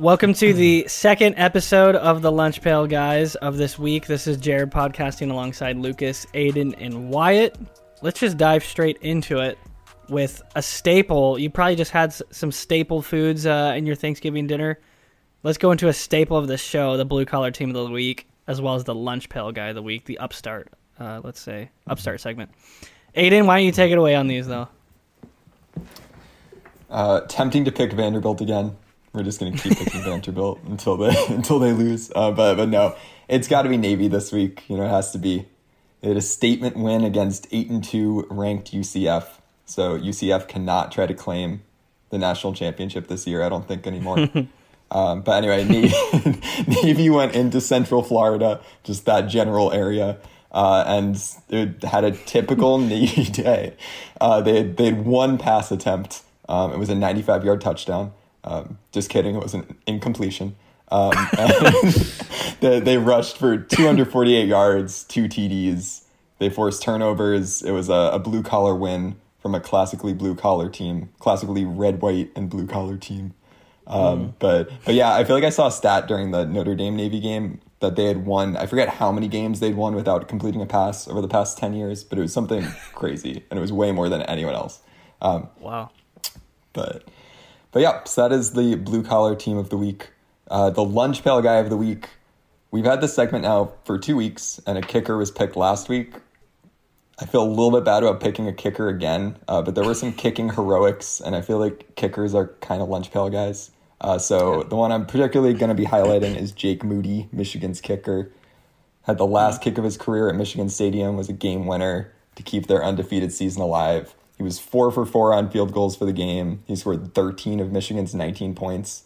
Welcome to the second episode of the Lunch Pail Guys of this week. This is Jared podcasting alongside Lucas, Aiden, and Wyatt. Let's just dive straight into it with a staple. You probably just had some staple foods uh, in your Thanksgiving dinner. Let's go into a staple of the show, the blue collar team of the week, as well as the lunch pail guy of the week, the upstart, uh, let's say, upstart segment. Aiden, why don't you take it away on these, though? Uh, tempting to pick Vanderbilt again. We're just gonna keep picking Vanderbilt until they until they lose. Uh, but but no, it's got to be Navy this week. You know, it has to be. They had a statement win against eight and two ranked UCF. So UCF cannot try to claim the national championship this year. I don't think anymore. um, but anyway, Navy, Navy went into Central Florida, just that general area. Uh, and it had a typical Navy day. Uh, they had, they had one pass attempt. Um, it was a 95 yard touchdown. Um, just kidding, it was an incompletion. Um, they, they rushed for 248 yards, two TDs. They forced turnovers. It was a, a blue collar win from a classically blue collar team, classically red, white, and blue collar team. Um, But but yeah, I feel like I saw a stat during the Notre Dame Navy game that they had won. I forget how many games they'd won without completing a pass over the past ten years, but it was something crazy, and it was way more than anyone else. Um, Wow. but but yeah, so that is the blue collar team of the week. Uh, the lunch pail guy of the week. We've had this segment now for two weeks, and a kicker was picked last week. I feel a little bit bad about picking a kicker again, uh, but there were some kicking heroics, and I feel like kickers are kind of lunch pail guys. Uh, so the one I'm particularly going to be highlighting is Jake Moody, Michigan's kicker. Had the last kick of his career at Michigan Stadium, was a game winner to keep their undefeated season alive. He was four for four on field goals for the game. He scored 13 of Michigan's 19 points.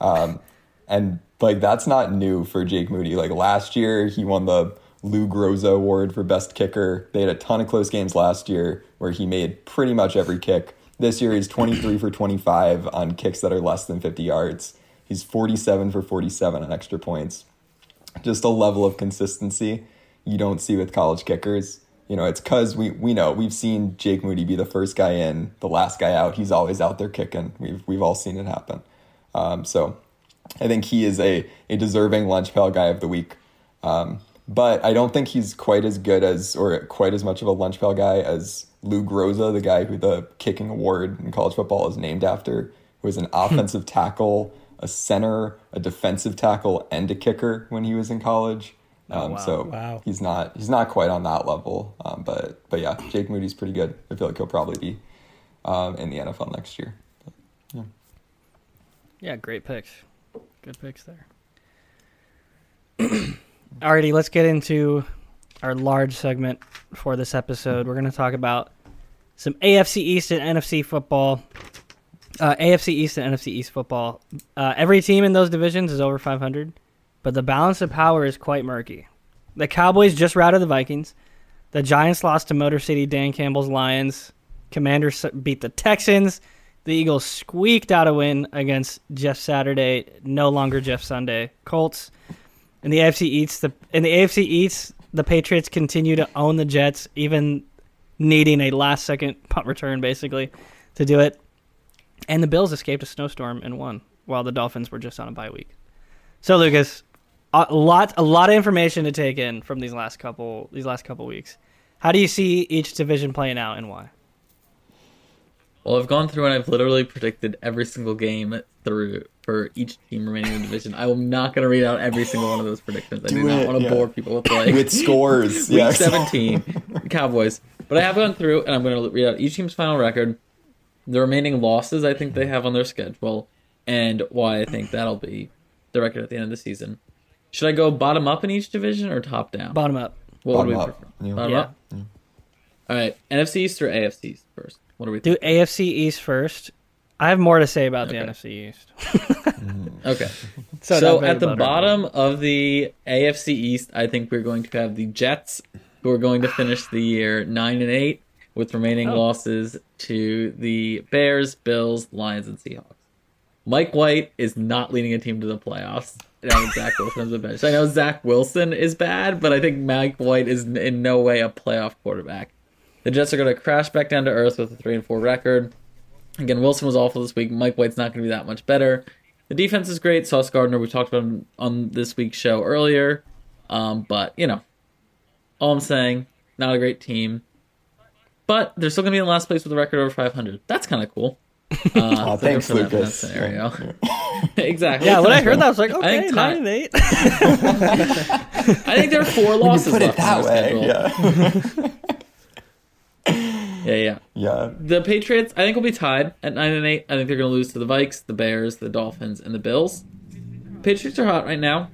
Um, and like that's not new for Jake Moody. Like last year, he won the Lou Groza Award for best kicker. They had a ton of close games last year where he made pretty much every kick. This year, he's 23 for 25 on kicks that are less than 50 yards. He's 47 for 47 on extra points. Just a level of consistency you don't see with college kickers. You know, it's because we, we know we've seen Jake Moody be the first guy in, the last guy out. He's always out there kicking. We've we've all seen it happen. Um, so I think he is a, a deserving lunch pail guy of the week. Um, but I don't think he's quite as good as or quite as much of a lunch pail guy as Lou Groza, the guy who the kicking award in college football is named after, who was an offensive tackle, a center, a defensive tackle, and a kicker when he was in college. Um, wow. So Wow. he's not he's not quite on that level. Um, but but yeah, Jake Moody's pretty good. I feel like he'll probably be um, in the NFL next year. Yeah, great picks. Good picks there. Alrighty, let's get into our large segment for this episode. We're going to talk about some AFC East and NFC football. Uh, AFC East and NFC East football. Uh, every team in those divisions is over 500, but the balance of power is quite murky. The Cowboys just routed the Vikings. The Giants lost to Motor City Dan Campbell's Lions. Commanders beat the Texans. The Eagles squeaked out a win against Jeff Saturday, no longer Jeff Sunday. Colts. And the AFC East, the in the AFC East, the Patriots continue to own the Jets, even needing a last second punt return basically to do it. And the Bills escaped a snowstorm and won, while the Dolphins were just on a bye week. So Lucas, a lot a lot of information to take in from these last couple these last couple weeks. How do you see each division playing out and why? Well, I've gone through and I've literally predicted every single game through for each team remaining in the division. I am not going to read out every single one of those predictions. I do, Do not it, want to yeah. bore people with like With scores, week yeah. 17 Cowboys. But I have gone through and I'm going to read out each team's final record, the remaining losses I think they have on their schedule, and why I think that'll be the record at the end of the season. Should I go bottom up in each division or top down? Bottom up. What Bottom would we up, prefer? yeah. Bottom Yeah. up. All right, NFC East or AFC East first? What are we? Do AFC East first. I have more to say about the NFC East. Mm-hmm. Okay. So, So, at the buttered. bottom of the AFC East, I think we're going to have the Jets, who are going to finish the year nine and eight, with remaining Oh. losses to the Bears, Bills, Lions, and Seahawks. Mike White is not leading a team to the playoffs. Now Zach Wilson on bench. I know Zach Wilson is bad, but I think Mike White is in no way a playoff quarterback. The Jets are going to crash back down to earth with a three and four record. Again, Wilson was awful this week. Mike White's not going to be that much better. The defense is great. Sauce Gardner, we talked about him on this week's show earlier. Um, but, you know, all I'm saying, not a great team. But they're still going to be in last place with a record over 500. That's kind of cool. Uh, Aw, so good thanks, for them that scenario. exactly. Yeah, when I heard that, I was like, I okay, think nine and eight. I think there are four You losses put it left on that their way. schedule. Yeah. Yeah, yeah. Yeah. The Patriots, I think, will be tied at nine and eight. I think they're going to lose to the Vikes, the Bears, the Dolphins, and the Bills. Patriots are hot right now.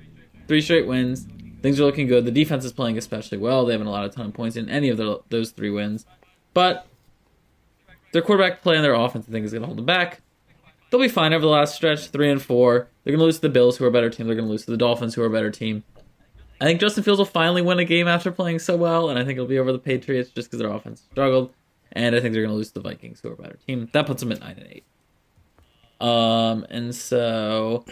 Three straight wins. Things are looking good. The defense is playing especially well. They haven't allowed a ton of points in any of the, those three wins, but their quarterback play and their offense, I think, is going to hold them back. They'll be fine over the last stretch, three and four. They're going to lose to the Bills, who are a better team. They're going to lose to the Dolphins, who are a better team. I think Justin Fields will finally win a game after playing so well, and I think it'll be over the Patriots just because their offense struggled. And I think they're going to lose to the Vikings, who are a better team. That puts them at nine and eight. Um, and so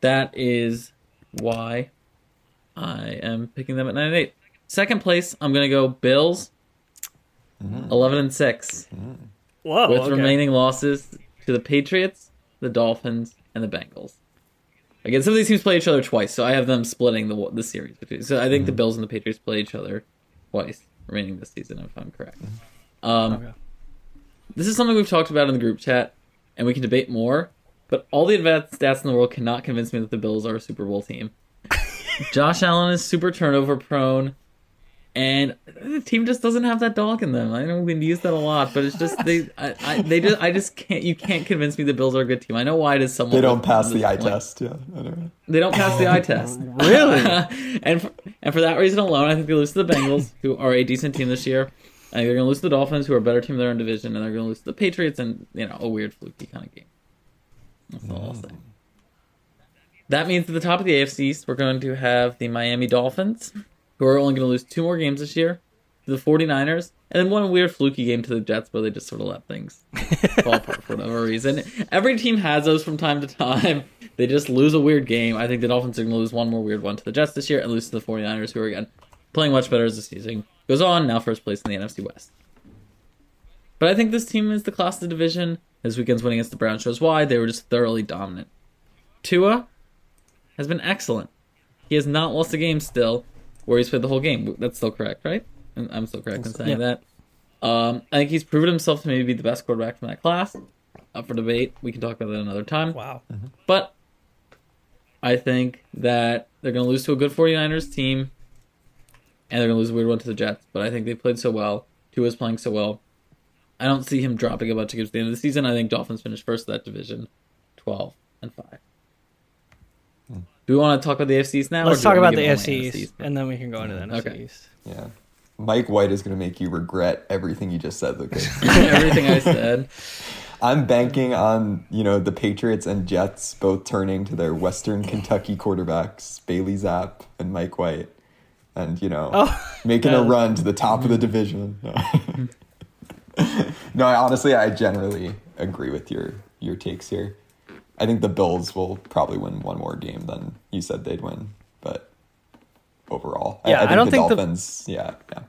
that is why I am picking them at nine and eight. Second place, I'm going to go Bills, eleven and six, Whoa. with okay. remaining losses to the Patriots, the Dolphins, and the Bengals. Again, some of these teams play each other twice, so I have them splitting the the series between. So I think the Bills and the Patriots play each other twice remaining this season, if I'm correct. Um, Okay. This is something we've talked about in the group chat, and we can debate more. But all the advanced stats in the world cannot convince me that the Bills are a Super Bowl team. Josh Allen is super turnover prone, and the team just doesn't have that dog in them. I know we've been used that a lot, but it's just they, I, I, they just, I just can't. You can't convince me the Bills are a good team. I know why it is somewhat. They don't pass at the eye point. test. Yeah. I. They don't pass the eye oh, test. Really? and for, and for that reason alone, I think they lose to the Bengals, who are a decent team this year. I think they're going to lose to the Dolphins, who are a better team in their own division, and they're going to lose to the Patriots, and you know a weird fluky kind of game. That's all I'll say. Mm. That means at the top of the AFC East, we're going to have the Miami Dolphins, who are only going to lose two more games this year, to the 49ers, and then one weird fluky game to the Jets where they just sort of let things fall apart for whatever reason. Every team has those from time to time. They just lose a weird game. I think the Dolphins are going to lose one more weird one to the Jets this year and lose to the 49ers, who are, again, playing much better as the season goes on, now first place in the NFC West. But I think this team is the class of the division. This weekend's win against the Browns shows why. They were just thoroughly dominant. Tua has been excellent. He has not lost a game still where he's played the whole game. That's still correct, right? I'm- I'm still correct in saying Yeah. that. Um, I think he's proven himself to maybe be the best quarterback from that class. Up for debate. We can talk about that another time. wow. But I think that they're going to lose to a good 49ers team, and they're going to lose a weird one to the Jets. But I think they played so well. Tua's playing so well. I don't see him dropping a bunch of games at the end of the season. I think Dolphins finish first of that division, 12 and 5. Do we want to talk about the AFC East now? Let's talk about the to give all my AFC East, and then we can go into the NFC Okay. East. Yeah. Mike White is going to make you regret everything you just said, Lucas. Everything I said. I'm banking on, you know, the Patriots and Jets both turning to their Western Kentucky quarterbacks, Bailey Zappe and Mike White, and, you know, Oh, making yeah. a run to the top of the division. no, I, honestly, I generally agree with your, your takes here. I think the Bills will probably win one more game than you said they'd win, but overall, Yeah, I think don't the think the- Dolphins, yeah, yeah.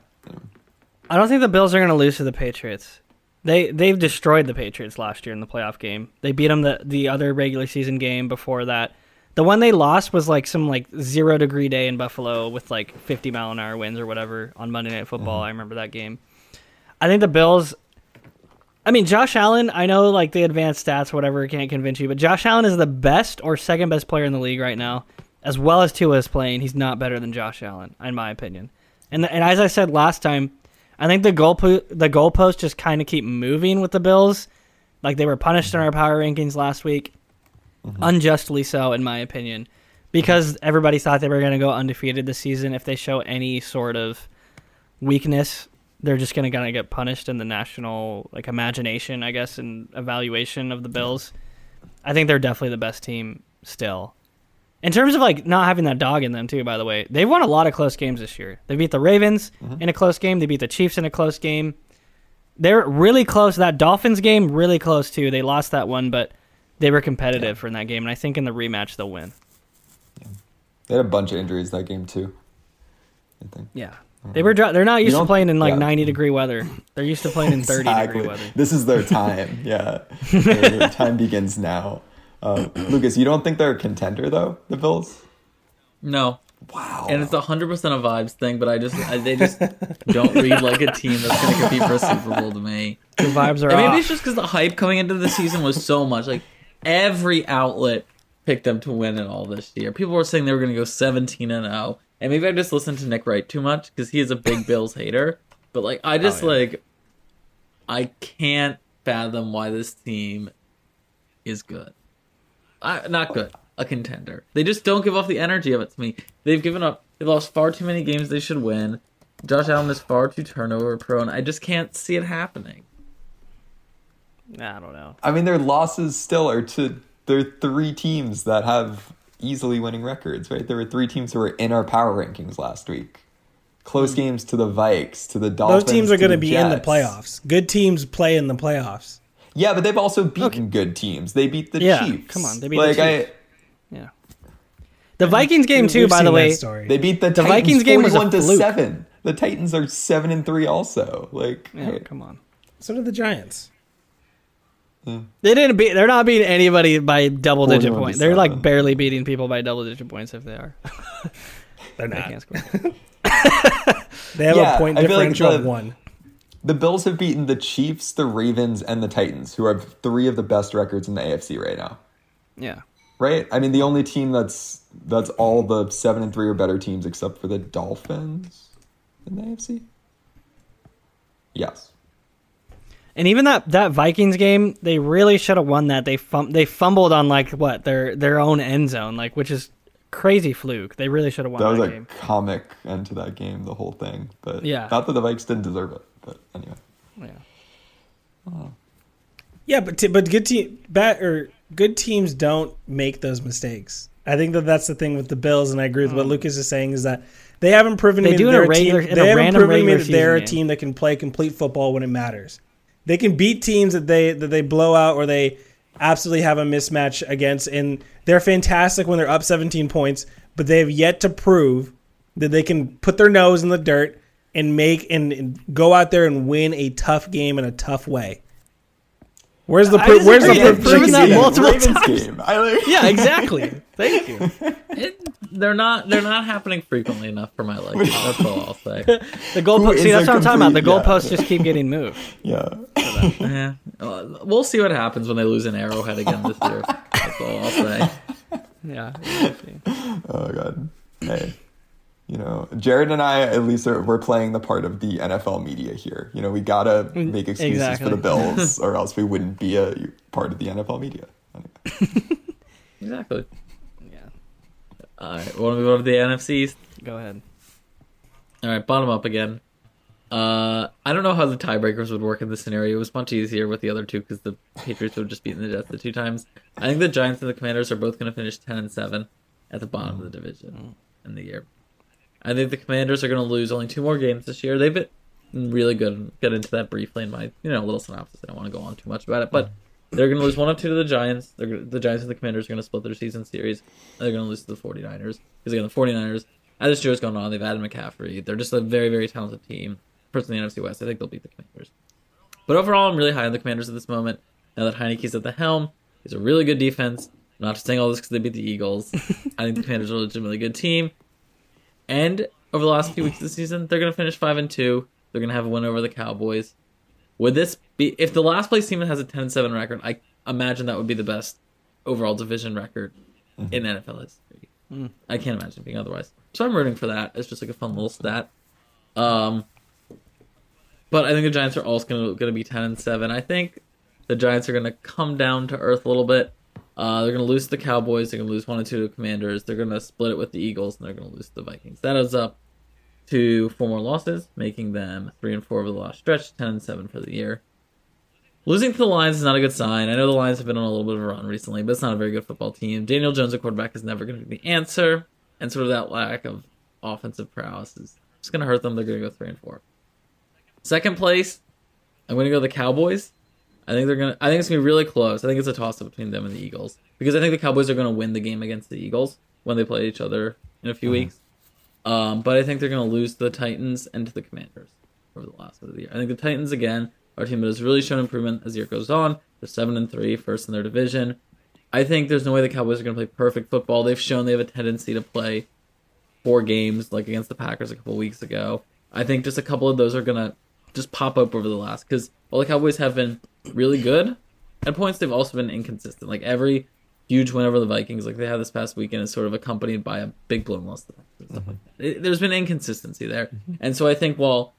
I don't think the Bills are going to lose to the Patriots. They they've destroyed the Patriots last year in the playoff game. They beat them the the other regular season game before that. The one they lost was like some like zero degree day in Buffalo with like 50 mile an hour winds or whatever on Monday Night Football. Mm-hmm. I remember that game. I think the Bills. I mean, Josh Allen. I know like the advanced stats, whatever, can't convince you, but Josh Allen is the best or second best player in the league right now. As well as Tua is playing, he's not better than Josh Allen, in my opinion. And and as I said last time, I think the goal po- the goalposts just kind of keep moving with the Bills. Like they were punished in our power rankings last week, mm-hmm. unjustly so, in my opinion, because everybody thought they were going to go undefeated this season. If they show any sort of weakness, they're just going to gonna get punished in the national like imagination, I guess, and evaluation of the Bills. I think they're definitely the best team still. In terms of like not having that dog in them too, by the way, they've won a lot of close games this year. They beat the Ravens mm-hmm. in a close game. They beat the Chiefs in a close game. They're really close. That Dolphins game, really close too. They lost that one, but they were competitive in that game, and I think in the rematch they'll win. They had a bunch of injuries that game too. I think. Yeah, they were. dr- They're not used to playing in like yeah. ninety degree weather. They're used to playing in thirty degree weather. This is their time. Yeah, their, their time begins now. Uh, Lucas, you don't think they're a contender though? The Bills. No, Wow. and it's a hundred percent a vibes thing, but I just I, they just don't read like a team that's going to compete for a Super Bowl to me. The vibes are And maybe off. it's just because the hype coming into the season was so much. Like every outlet picked them to win it all this year. People were saying they were going to go seventeen and zero, and maybe I just listened to Nick Wright too much because he is a big Bills hater. But like I just Oh, yeah. like I can't fathom why this team is good. I, not good, a contender. They just don't give off the energy of it to me. They've given up. They've lost far too many games they should win. Josh Allen is far too turnover prone. I just can't see it happening. I don't know. I mean, their losses still are to their three teams that have easily winning records, right? There were three teams who were in our power rankings last week. Close hmm. games to the Vikes, to the Dolphins. Those teams are going to be in the playoffs. Good teams play in the playoffs. Yeah, but they've also beaten good teams. They beat the Yeah, Chiefs. come on, they beat the Chiefs. I, Yeah. The Vikings game too, by the way. story. They beat the, The Titans Vikings game was one to fluke. seven. The Titans are seven and three, also. Like, Yeah, hey, come on. so did the Giants. They didn't beat. They're not beating anybody by double digit points. They're like barely beating people by double digit points if they are. They're They not. can't score. They have Yeah, a point I feel like differential of one. the Bills have beaten the Chiefs, the Ravens, and the Titans, who have three of the best records in the AFC right now. yeah. Right? I mean, the only team that's that's all the seven and three or better teams, except for the Dolphins in the AFC. Yes. And even that that Vikings game, they really should have won that. They fum- they fumbled on like what their their own end zone, like which is crazy fluke. They really should have won That that, was a game. comic end to that game, the whole thing. But Yeah. not that the Vikes didn't deserve it. But anyway. Yeah. Yeah, but t- but good team bad or good teams don't make those mistakes. I think that that's the thing with the Bills, and I agree with what mm. Lucas is saying is that they haven't proven They to me do that in a they're a regular- team. in a They haven't proven to me that they're a season game. team that can play complete football when it matters. They can beat teams that they that they blow out or they absolutely have a mismatch against, and they're fantastic when they're up 17 points. But they have yet to prove that they can put their nose in the dirt and make and, and go out there and win a tough game in a tough way. Where's the I proof? Where's the proof? They've proven that multiple Ravens times. game. I like Yeah, exactly. Thank you. It, they're not they're not happening frequently enough for my liking. That's all I'll say. The Who goalpost. See, that's what I'm talking about. The complete- yeah. goalposts just keep getting moved. Yeah. Yeah, we'll see what happens when they lose an Arrowhead again this year. That's all I'll say. Yeah. Oh god. Hey. You know, Jared and I at least are we're playing the part of the NFL media here. You know, we gotta mm, make excuses exactly. for the Bills, or else we wouldn't be a part of the NFL media. Anyway. Exactly. All right, want to go to the NFCs? Go ahead. All right, bottom up again. Uh, I don't know how the tiebreakers would work in this scenario. It was much easier with the other two because the Patriots would just beaten the Jets the two times. I think the Giants and the Commanders are both going to finish ten and seven at the bottom of the division in the year. I think the Commanders are going to lose only two more games this year. They've been really good. Get into that briefly in my you know little synopsis. I don't want to go on too much about it, but they're going to lose one of two to the Giants. They're the Giants and the Commanders are going to split their season series. They're going to lose to the 49ers because again the 49ers as this year's going on, they've added McCaffrey. They're just a very very talented team. First in the NFC West, I think they'll beat the Commanders. But overall, I'm really high on the Commanders at this moment. Now that Heinicke's at the helm, he's a really good defense. I'm not just saying all this because they beat the Eagles. I think the Commanders are a legitimately good team. And over the last few weeks of the season, they're going to finish five and two. They're going to have a win over the Cowboys. Would this be if the last place team has a 10-7 record? I imagine that would be the best overall division record in NFL history. I can't imagine it being otherwise. So I'm rooting for that. It's just like a fun little stat. Um, but I think the Giants are also going to going to be 10 and 7. I think the Giants are going to come down to earth a little bit. Uh, they're going to lose to the Cowboys. They're going to lose one or two to the Commanders. They're going to split it with the Eagles, and they're going to lose to the Vikings. That is up to four more losses, making them three and four over the last stretch, 10 and 7 for the year. Losing to the Lions is not a good sign. I know the Lions have been on a little bit of a run recently, but it's not a very good football team. Daniel Jones a quarterback is never going to be the answer, and sort of that lack of offensive prowess is just going to hurt them. They're going to go three and four. Second place, I'm going to go the Cowboys. I think they're going to. I think it's going to be really close. I think it's a toss up between them and the Eagles because I think the Cowboys are going to win the game against the Eagles when they play each other in a few mm-hmm. weeks. Um, but I think they're going to lose to the Titans and to the Commanders over the last of the year. I think the Titans again are a team that has really shown improvement as the year goes on. They're seven and three, first in their division. I think there's no way the Cowboys are going to play perfect football. They've shown they have a tendency to play four games, like against the Packers a couple weeks ago. I think just a couple of those are going to just pop up over the last because while the Cowboys have been really good at points, they've also been inconsistent. Like every huge win over the Vikings, like they had this past weekend, is sort of accompanied by a big blown loss. to the Packers and stuff like. Mm-hmm. It- there's been inconsistency there, mm-hmm. and so I think while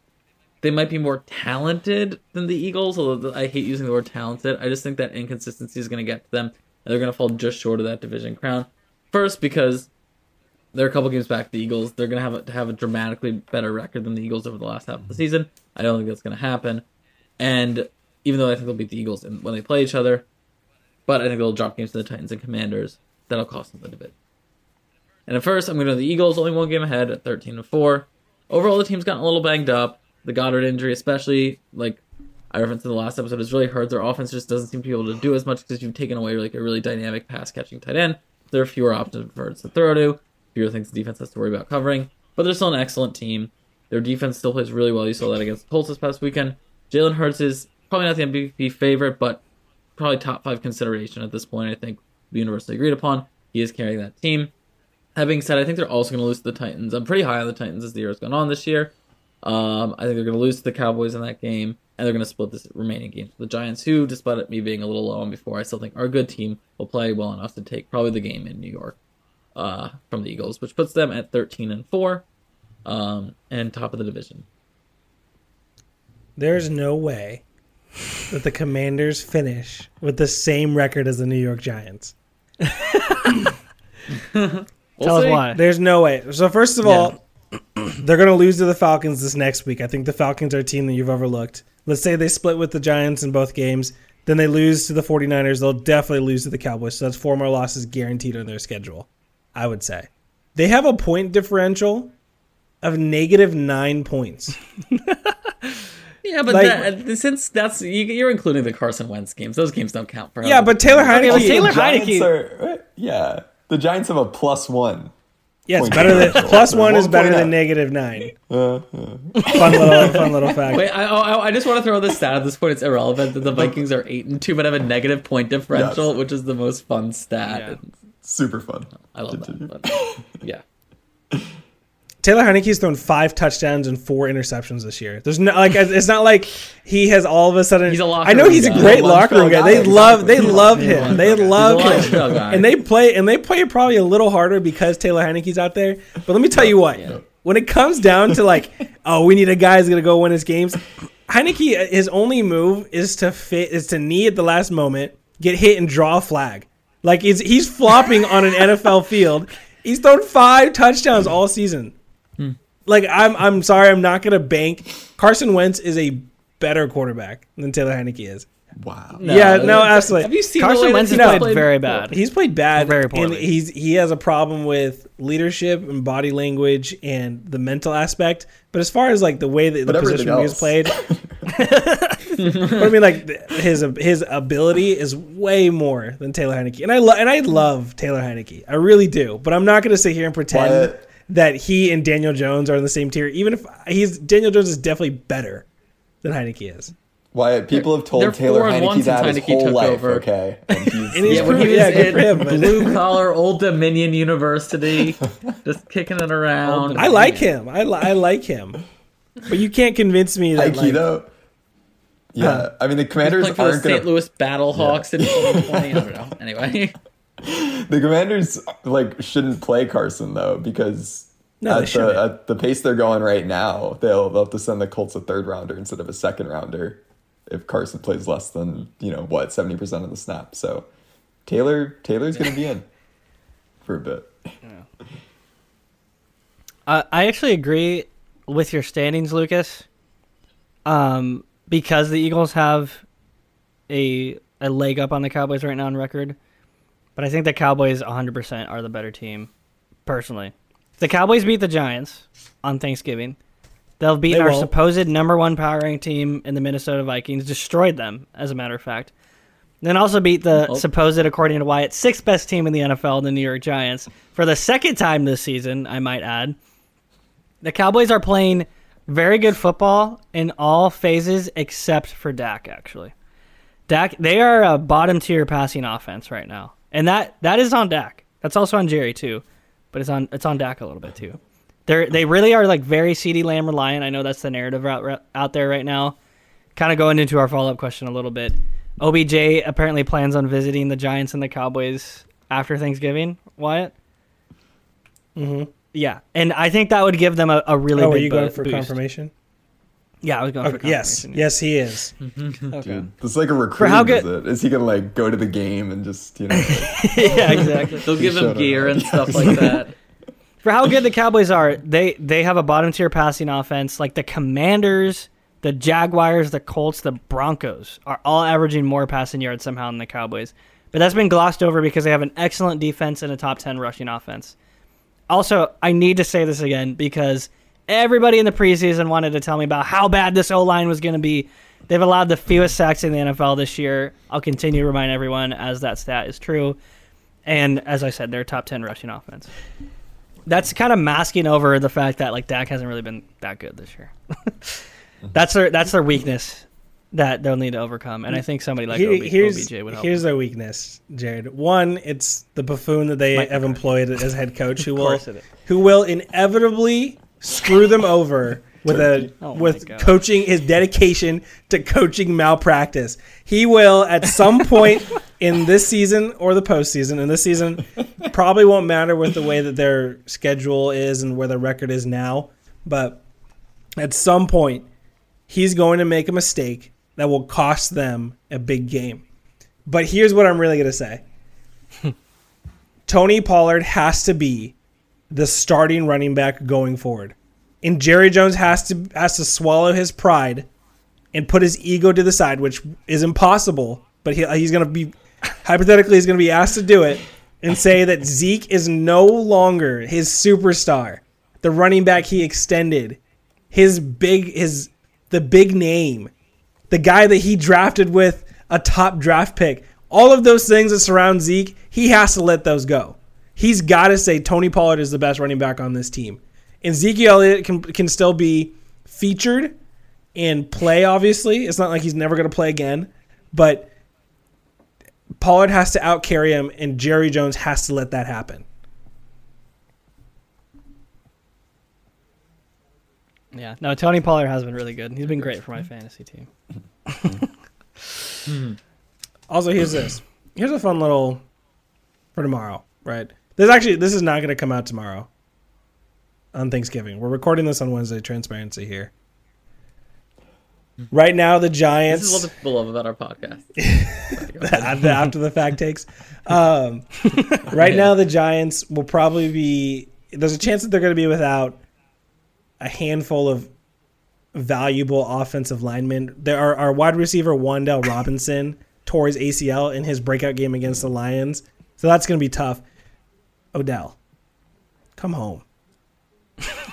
they might be more talented than the Eagles, although I hate using the word talented, I just think that inconsistency is going to get to them, and they're going to fall just short of that division crown. First, because they're a couple games back. The Eagles, they're going to have a, to have a dramatically better record than the Eagles over the last half of the mm-hmm. season. I don't think that's going to happen. And even though I think they'll beat the Eagles when they play each other, but I think they'll drop games to the Titans and Commanders. That'll cost them the bit. And at first, I'm going to the Eagles, only one game ahead at 13 and 4. Overall, the team's gotten a little banged up. The Goedert injury, especially, like I referenced in the last episode, has really hurt. Their offense just doesn't seem to be able to do as much because you've taken away like a really dynamic pass catching tight end. There are fewer options for it to throw to, fewer things the defense has to worry about covering. But they're still an excellent team. Their defense still plays really well. You saw that against the Colts this past weekend. Jalen Hurts is probably not the MVP favorite, but probably top five consideration at this point. I think universally agreed upon. He is carrying that team. That being said, I think they're also going to lose to the Titans. I'm pretty high on the Titans as the year has gone on this year. Um, I think they're going to lose to the Cowboys in that game, and they're going to split this remaining games. The Giants, who, despite me being a little low on before, I still think are a good team, will play well enough to take probably the game in New York uh, from the Eagles, which puts them at 13 and four, um, and top of the division. There's no way that the Commanders finish with the same record as the New York Giants. We'll Tell see. us why. There's no way. So first of all, they're going to lose to the Falcons this next week. I think the Falcons are a team that you've overlooked. Let's say they split with the Giants in both games, then they lose to the 49ers, they'll definitely lose to the Cowboys. So that's four more losses guaranteed on their schedule. I would say. They have a point differential of negative 9 points. Yeah, but Like- that, since that's you, you're including the Carson Wentz games, those games don't count for. Yeah, but Taylor Okay, Heinicke well, Taylor The Heinicke- are, yeah. The Giants have a plus one. Yeah, it's better than differential. plus 1 is better than negative 9. Uh, uh. Fun little fun little fact. Wait, I, I, I just want to throw this stat at this point. It's irrelevant that the Vikings are eight and two, but have a negative point differential, Yes. which is the most fun stat. Yeah. Super fun. I love Continue. that. But, yeah, Taylor Heinicke's thrown five touchdowns and four interceptions this year. There's no like it's not like he has all of a sudden. He's a locker I know room he's a guy. great He's a lunch locker room pail guy. They guy, love they He's love him. They love He's a lunch him. And they play and they play probably a little harder because Taylor Heinicke's out there. But let me tell you what, Yeah. when it comes down to like, oh, we need a guy who's gonna go win his games. Heinicke, his only move is to fit is to knee at the last moment, get hit and draw a flag. Like he's he's flopping on an NFL field. He's thrown five touchdowns all season. Like I'm I'm sorry, I'm not gonna bank. Carson Wentz is a better quarterback than Taylor Heinicke is. Wow. Yeah, no, absolutely. Have you seen Carson Wentz has he's played very bad. He's played bad, Very and he's he has a problem with leadership and body language and the mental aspect. But as far as like the way that the position everything he has else. played, but I mean like his his ability is way more than Taylor Heinicke, and I love and I love Taylor Heinicke, I really do. But I'm not going to sit here and pretend Wyatt. That he and Daniel Jones are in the same tier. Even if he's Daniel Jones is definitely better than Heinicke is. Wyatt, people have told They're Taylor four and one Heinicke that since his Heinicke whole took life, over. okay? And he's, And he's Yeah, when he pretty- was yeah, good for him, in but- blue collar Old Dominion University, just kicking it around. I like him. I, li- I like him. But you can't convince me that like, Aikido. Yeah, I mean the Commanders Playing for the aren't going St. to. Louis Battlehawks in 2020. I don't know. Anyway, The Commanders like shouldn't play Carson though because No, at, the, at the pace they're going right now, they'll they'll have to send the Colts a third rounder instead of a second rounder if Carson plays less than you know what seventy percent of the snap. So Taylor Taylor's going to be in for a bit. Uh, I actually agree with your standings, Lucas. Um, because the Eagles have a a leg up on the Cowboys right now in record, but I think the Cowboys 100% are the better team. Personally, if the Cowboys beat the Giants on Thanksgiving, they'll beat They our won't. supposed number one power ranked team in the Minnesota Vikings, destroyed them as a matter of fact. Then also beat the Oh. supposed, according to Wyatt, sixth best team in the NFL, the New York Giants, for the second time this season. I might add. The Cowboys are playing very good football in all phases except for Dak. Actually, Dak they are a bottom tier passing offense right now, and that that is on Dak. That's also on Jerry too, but it's on it's on Dak a little bit too. They they really are like very CeeDee Lamb reliant. I know that's the narrative out out there right now. Kind of going into our follow up question a little bit. OBJ apparently plans on visiting the Giants and the Cowboys after Thanksgiving. Wyatt. Mm-hmm. Yeah, and I think that would give them a, a really. oh, are big you going for boost. confirmation? Yeah, I was going oh, for Okay, yes, confirmation. yes, he is. Okay. Dude, this is like a recruiting how good- visit. Is he gonna like go to the game and just you know? like- yeah, exactly. They'll give him gear up. and stuff like that. For how good the Cowboys are, they they have a bottom tier passing offense. Like the Commanders, the Jaguars, the Colts, the Broncos are all averaging more passing yards somehow than the Cowboys. But that's been glossed over because they have an excellent defense and a top ten rushing offense. Also, I need to say this again because everybody in the preseason wanted to tell me about how bad this O line was going to be. They've allowed the fewest sacks in the NFL this year. I'll continue to remind everyone as that stat is true. And as I said, they're top 10 rushing offense. That's kind of masking over the fact that like Dak hasn't really been that good this year. that's their that's their weakness that they'll need to overcome. And I think somebody like Here- OB, here's OBJ would help. here's their weakness, Jared. One, it's the buffoon that they have employed as head coach, who will course it is. who will inevitably screw them over with a Oh with coaching his dedication to coaching malpractice. He will at some point in this season or the postseason. In this season probably won't matter with the way that their schedule is and where their record is now. But at some point, he's going to make a mistake that will cost them a big game. But here's what I'm really going to say. Tony Pollard has to be the starting running back going forward. And Jerry Jones has to has to swallow his pride and put his ego to the side, which is impossible. But he, he's going to be hypothetically he's going to be asked to do it and say that Zeke is no longer his superstar, the running back he extended, his big his the big name, the guy that he drafted with a top draft pick. All of those things that surround Zeke, he has to let those go. He's got to say Tony Pollard is the best running back on this team. And Zeke Elliott can, can still be featured and play, obviously. It's not like he's never going to play again. But Pollard has to outcarry him, and Jerry Jones has to let that happen. Yeah, no, Tony Pollard has been really good. He's been great for my fantasy team. Also, here's this. Here's a fun little for tomorrow, right? This actually this is not going to come out tomorrow on Thanksgiving. We're recording this on Wednesday. Transparency here. Right now, the Giants. This is what people love about our podcast. after, after the fact takes. Um, right now, the Giants will probably be. There's a chance that they're going to be without a handful of valuable offensive linemen. There are our wide receiver Wan'Dale Robinson tore his ACL in his breakout game against the Lions, so that's going to be tough. Odell, come home.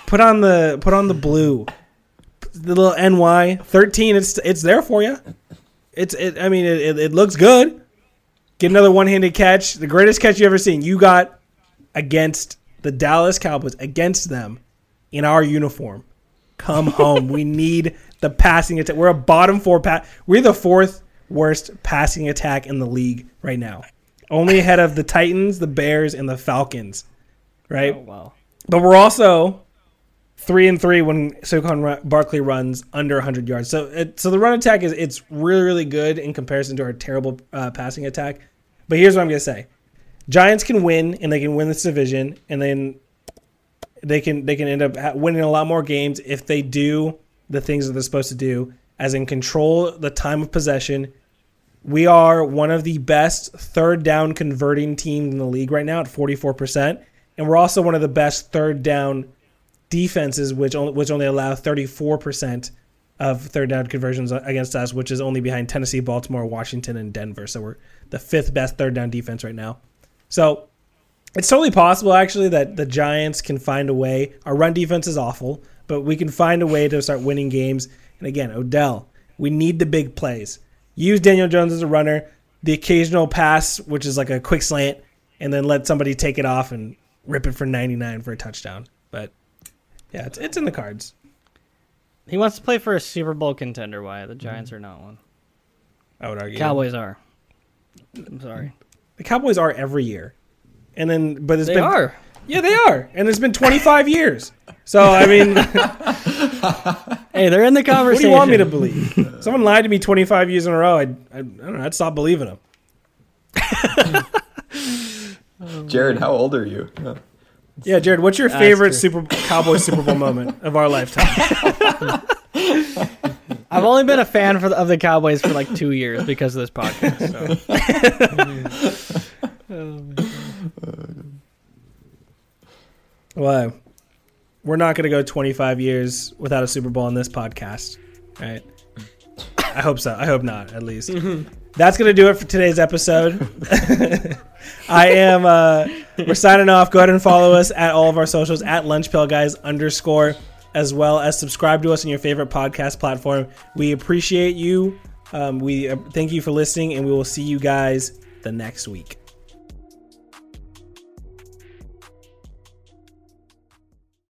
put on the put on the blue, the little NY thirteen. It's it's there for you. It's it. I mean, it, it, it looks good. Get another one-handed catch, the greatest catch you ever seen. You got against the Dallas Cowboys, against them in our uniform. Come home. we need the passing attack. We're a bottom four pass. We're the fourth worst passing attack in the league right now, only ahead of the Titans, the Bears, and the Falcons. Right, Oh wow. but we're also three and three when Saquon Barkley runs under 100 yards. So, it, so the run attack is it's really really good in comparison to our terrible uh, passing attack. But here's what I'm gonna say: Giants can win, and they can win this division, and then they can they can end up winning a lot more games if they do the things that they're supposed to do, as in control the time of possession. We are one of the best third down converting teams in the league right now at 44%. And we're also one of the best third down defenses, which only, which only allow 34% of third down conversions against us, which is only behind Tennessee, Baltimore, Washington, and Denver. So we're the fifth best third down defense right now. So it's totally possible, actually, that the Giants can find a way. Our run defense is awful, but we can find a way to start winning games. And again, Odell, we need the big plays. Use Daniel Jones as a runner, the occasional pass, which is like a quick slant, and then let somebody take it off and rip it for 99 for a touchdown. But yeah, it's, it's in the cards. He wants to play for a Super Bowl contender. Why the Giants mm-hmm. are not one? I would argue. Cowboys are. I'm sorry. The Cowboys are every year. And then, but it's They been are. Yeah, they are, and it's been 25 years. So I mean, Hey, they're in the conversation. what do you want me to believe? Someone lied to me 25 years in a row. I'd, I, I don't know. I'd stop believing them. Jared, how old are you? Yeah. Yeah, Jared, what's your That's favorite. Super Cowboy Super Bowl moment of our lifetime? I've only been a fan for the, of the Cowboys for like two years because of this podcast. So. Well, we're not going to go 25 years without a Super Bowl on this podcast, right? I hope so. I hope not, at least. That's going to do it for today's episode. I am, uh, we're signing off. Go ahead and follow us at all of our socials at lunchpail guys underscore, as well as subscribe to us on your favorite podcast platform. We appreciate you. Um, we uh, thank you for listening, and we will see you guys the next week.